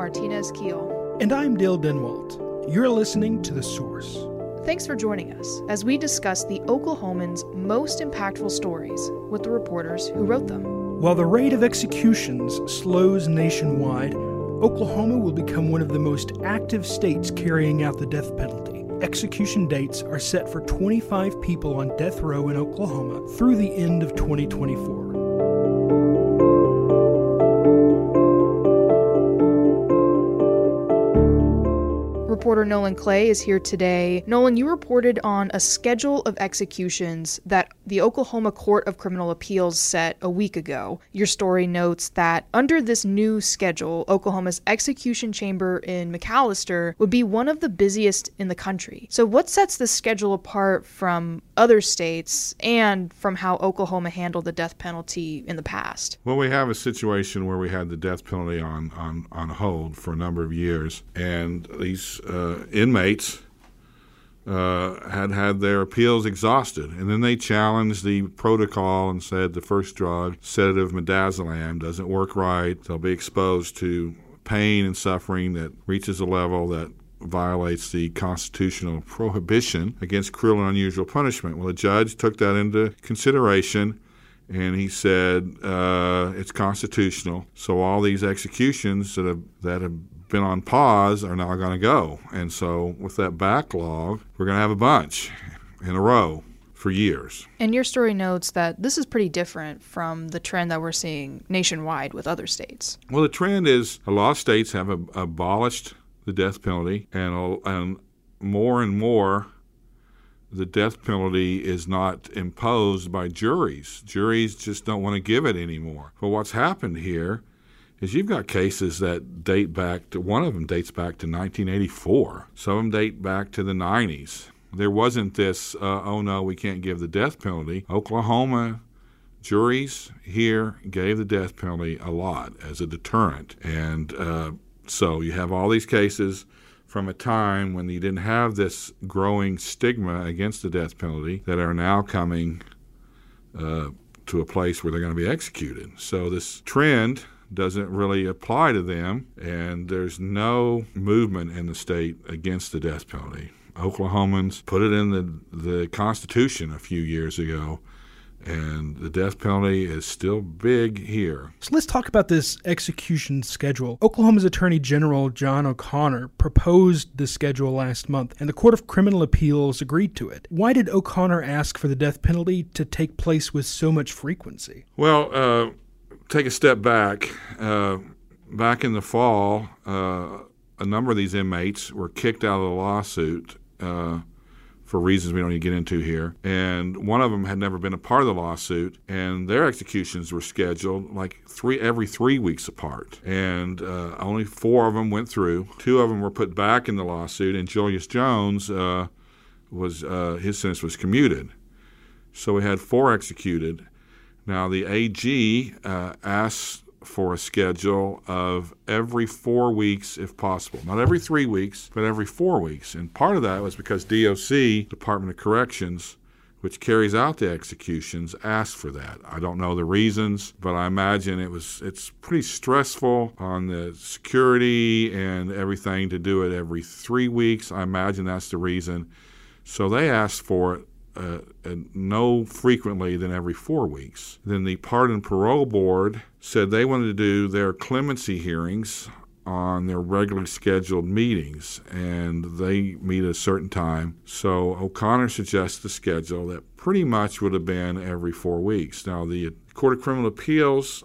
Martinez Keel. And I'm Dale Denwalt. You're listening to The Source. Thanks for joining us as we discuss the Oklahoman's most impactful stories with the reporters who wrote them. While the rate of executions slows nationwide, Oklahoma will become one of the most active states carrying out the death penalty. Execution dates are set for 25 people on death row in Oklahoma through the end of 2024. Reporter Nolan Clay is here today. Nolan, you reported on a schedule of executions that the Oklahoma Court of Criminal Appeals set a week ago. Your story notes that under this new schedule, Oklahoma's execution chamber in McAlester would be one of the busiest in the country. So, what sets this schedule apart from other states and from how Oklahoma handled the death penalty in the past? Well, we have a situation where we had the death penalty on, on, on hold for a number of years, and these uh, inmates uh, had had their appeals exhausted. And then they challenged the protocol and said the first drug, sedative midazolam, doesn't work right. They'll be exposed to pain and suffering that reaches a level that violates the constitutional prohibition against cruel and unusual punishment. Well, the judge took that into consideration and he said uh, it's constitutional. So all these executions that have that have been on pause are now going to go. And so with that backlog, we're going to have a bunch in a row for years. And your story notes that this is pretty different from the trend that we're seeing nationwide with other states. Well, the trend is a lot of states have ab- abolished the death penalty, and, and more and more the death penalty is not imposed by juries. Juries just don't want to give it anymore. But what's happened here is you've got cases that date back to one of them dates back to 1984. Some of them date back to the 90s. There wasn't this, uh, oh no, we can't give the death penalty. Oklahoma juries here gave the death penalty a lot as a deterrent. And uh, so you have all these cases from a time when you didn't have this growing stigma against the death penalty that are now coming uh, to a place where they're going to be executed. So this trend doesn't really apply to them, and there's no movement in the state against the death penalty. Oklahomans put it in the, the Constitution a few years ago, and the death penalty is still big here. So let's talk about this execution schedule. Oklahoma's Attorney General John O'Connor proposed the schedule last month, and the Court of Criminal Appeals agreed to it. Why did O'Connor ask for the death penalty to take place with so much frequency? Well, uh, take a step back. Uh, back in the fall, uh, a number of these inmates were kicked out of the lawsuit uh, for reasons we don't need to get into here. And one of them had never been a part of the lawsuit, and their executions were scheduled like three every three weeks apart. And uh, only four of them went through. Two of them were put back in the lawsuit, and Julius Jones uh, was uh, his sentence was commuted. So we had four executed. Now, the AG uh, asks for a schedule of every four weeks if possible. Not every three weeks, but every four weeks. And part of that was because DOC, Department of Corrections, which carries out the executions, asked for that. I don't know the reasons, but I imagine it was it's pretty stressful on the security and everything to do it every three weeks. I imagine that's the reason. So they asked for it uh, no frequently than every four weeks. Then the Pardon Parole Board said they wanted to do their clemency hearings on their regularly scheduled meetings, and they meet at a certain time. So O'Connor suggests the schedule that pretty much would have been every four weeks. Now, the Court of Criminal Appeals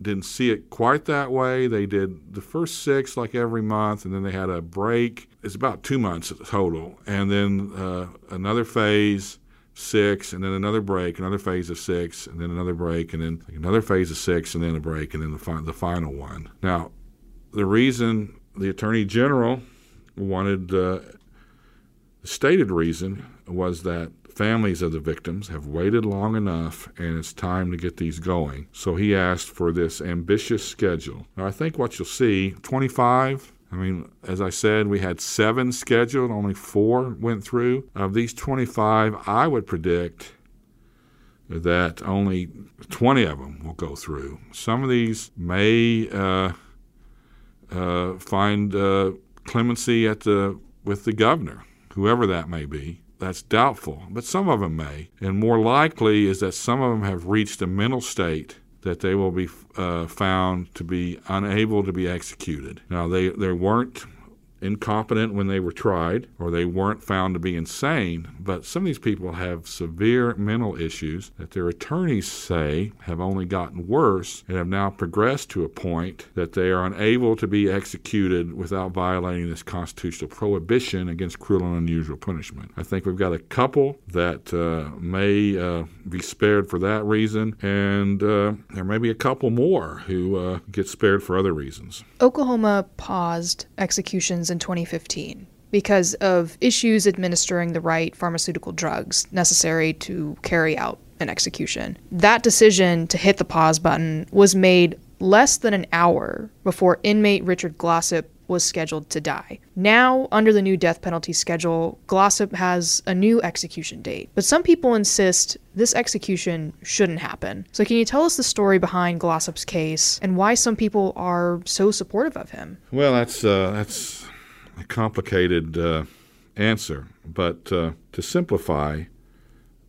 didn't see it quite that way. They did the first six like every month, and then they had a break. It's about two months total, and then uh, another phase six, and then another break, another phase of six, and then another break, and then another phase of six, and then a break, and then the, fi- the final one. Now, the reason the Attorney General wanted, uh, the stated reason was that families of the victims have waited long enough and it's time to get these going. So he asked for this ambitious schedule. Now, I think what you'll see 25 I mean, as I said, we had seven scheduled, only four went through. Of these 25, I would predict that only 20 of them will go through. Some of these may uh, uh, find uh, clemency at the with the governor, whoever that may be. That's doubtful, but some of them may. And more likely is that some of them have reached a mental state that they will be uh, found to be unable to be executed. Now, they, they weren't incompetent when they were tried or they weren't found to be insane, but some of these people have severe mental issues that their attorneys say have only gotten worse and have now progressed to a point that they are unable to be executed without violating this constitutional prohibition against cruel and unusual punishment. I think we've got a couple that uh, may uh, be spared for that reason, and uh, there may be a couple more who uh, get spared for other reasons. Oklahoma paused executions in 2015 because of issues administering the right pharmaceutical drugs necessary to carry out an execution. That decision to hit the pause button was made less than an hour before inmate Richard Glossip was scheduled to die. Now, under the new death penalty schedule, Glossip has a new execution date. But some people insist this execution shouldn't happen. So, can you tell us the story behind Glossip's case and why some people are so supportive of him? Well, that's uh, that's complicated uh, answer, but uh, to simplify,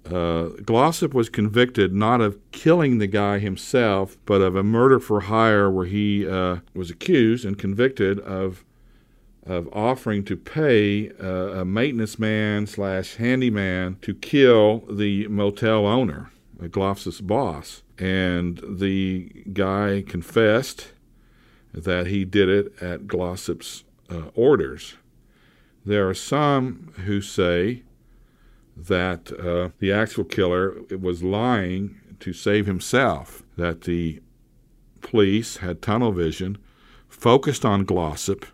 uh, Glossip was convicted not of killing the guy himself, but of a murder for hire where he uh, was accused and convicted of of offering to pay uh, a maintenance man slash handyman to kill the motel owner, Glossip's boss. And the guy confessed that he did it at Glossip's uh, orders. There are some who say that uh, the actual killer was lying to save himself, that the police had tunnel vision, focused on Glossip,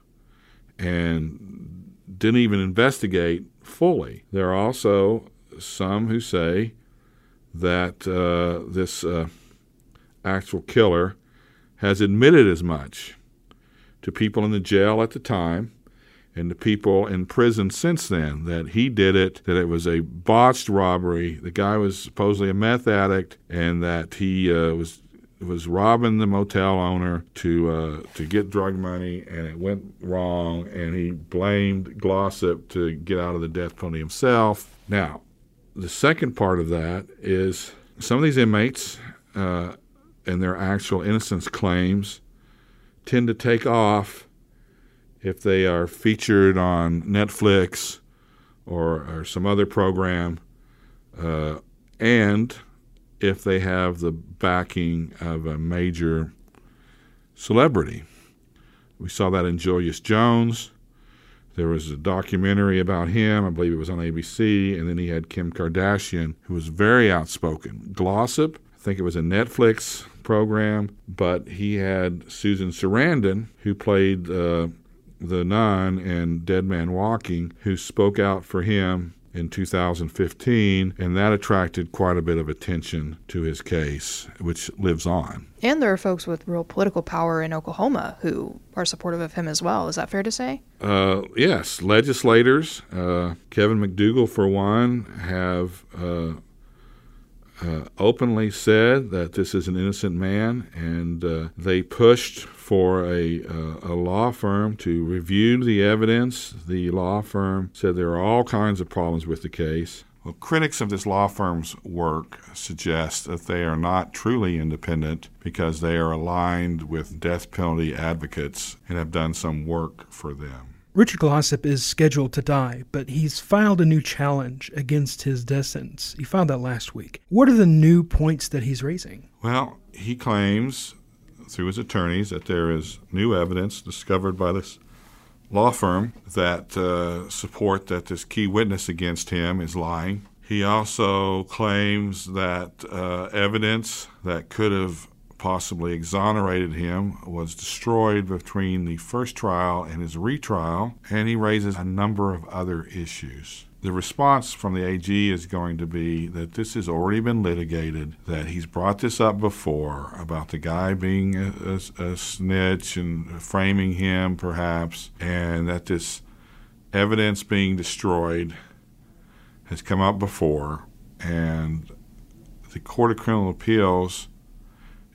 and didn't even investigate fully. There are also some who say that uh, this uh, actual killer has admitted as much to people in the jail at the time and to people in prison since then that he did it, that it was a botched robbery. The guy was supposedly a meth addict, and that he uh, was was robbing the motel owner to uh, to get drug money, and it went wrong, and he blamed Glossip to get out of the death penalty himself. Now, the second part of that is some of these inmates uh, and their actual innocence claims tend to take off if they are featured on Netflix or, or some other program, uh, and if they have the backing of a major celebrity. We saw that in Julius Jones. There was a documentary about him, I believe it was on ABC, and then he had Kim Kardashian, who was very outspoken. Glossip, I think it was a Netflix program, but he had Susan Sarandon, who played uh, the nun in Dead Man Walking, who spoke out for him in 2015, and that attracted quite a bit of attention to his case, which lives on. And there are folks with real political power in Oklahoma who are supportive of him as well. Is that fair to say? Uh, yes, legislators, uh, Kevin McDugle for one, have uh, uh, openly said that this is an innocent man, and uh, they pushed for a, uh, a law firm to review the evidence. The law firm said there are all kinds of problems with the case. Well, critics of this law firm's work suggest that they are not truly independent because they are aligned with death penalty advocates and have done some work for them. Richard Glossip is scheduled to die, but he's filed a new challenge against his death sentence. He filed that last week. What are the new points that he's raising? Well, he claims through his attorneys that there is new evidence discovered by this law firm that uh, support that this key witness against him is lying. He also claims that uh, evidence that could have possibly exonerated him was destroyed between the first trial and his retrial, and he raises a number of other issues. The response from the AG is going to be that this has already been litigated, that he's brought this up before about the guy being a, a, a snitch and framing him, perhaps, and that this evidence being destroyed has come up before, and the Court of Criminal Appeals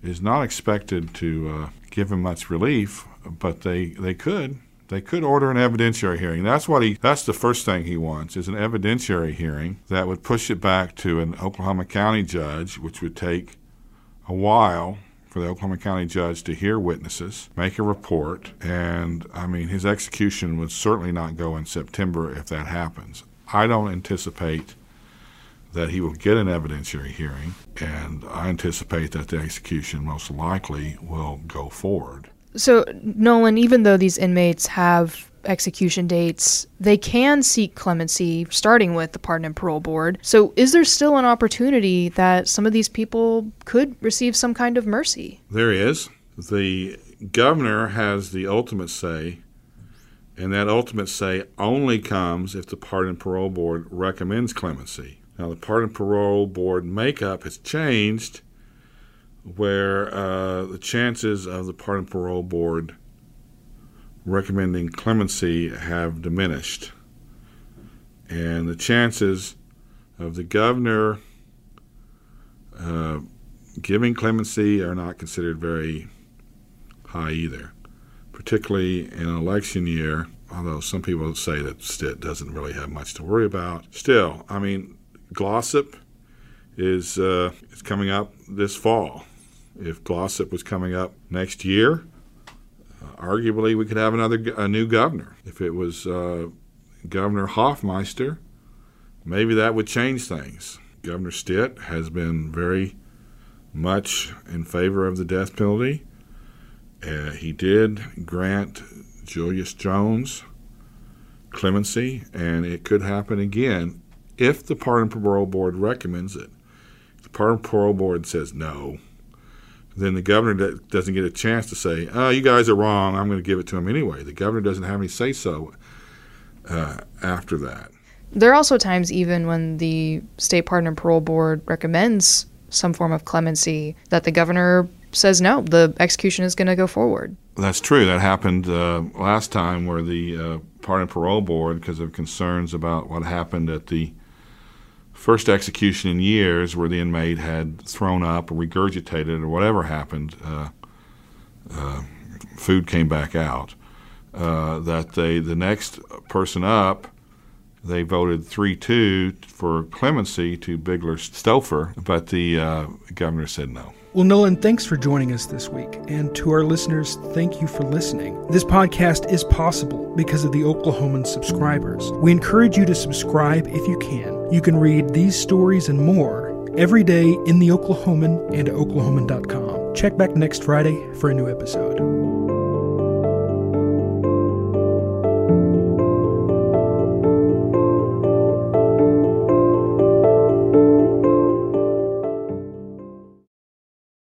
is not expected to uh, give him much relief, but they, they could. They could order an evidentiary hearing. That's what he. That's the first thing he wants is an evidentiary hearing that would push it back to an Oklahoma County judge, which would take a while for the Oklahoma County judge to hear witnesses, make a report, and I mean his execution would certainly not go in September if that happens. I don't anticipate that he will get an evidentiary hearing, and I anticipate that the execution most likely will go forward. So, Nolan, even though these inmates have execution dates, they can seek clemency, starting with the Pardon and Parole Board. So, is there still an opportunity that some of these people could receive some kind of mercy? There is. The governor has the ultimate say, and that ultimate say only comes if the Pardon and Parole Board recommends clemency. Now, the Pardon Parole Board makeup has changed where uh, the chances of the Pardon Parole Board recommending clemency have diminished. And the chances of the governor uh, giving clemency are not considered very high either, particularly in an election year. Although some people say that Stitt doesn't really have much to worry about. Still, I mean, Glossip is uh, is coming up this fall. If Glossip was coming up next year, uh, arguably we could have another a new governor. If it was uh, Governor Hofmeister, maybe that would change things. Governor Stitt has been very much in favor of the death penalty. Uh, he did grant Julius Jones clemency, and it could happen again if the Pardon and Parole Board recommends it. If the Pardon Parole Board says no, then the governor doesn't get a chance to say, "Oh, you guys are wrong. I'm going to give it to him anyway." The governor doesn't have any say so uh, after that. There are also times, even when the State Pardon and Parole Board recommends some form of clemency, that the governor says no, the execution is going to go forward. That's true. That happened uh, last time where the uh, Pardon and Parole Board, because of concerns about what happened at the first execution in years where the inmate had thrown up or regurgitated or whatever happened, uh, uh, food came back out. Uh, that they the next person up, they voted three two for clemency to Bigler Stouffer, but the uh, governor said no. Well, Nolan, thanks for joining us this week. And to our listeners, thank you for listening. This podcast is possible because of the Oklahoman subscribers. We encourage you to subscribe if you can. You can read these stories and more every day in the Oklahoman and oklahoman.com. Check back next Friday for a new episode.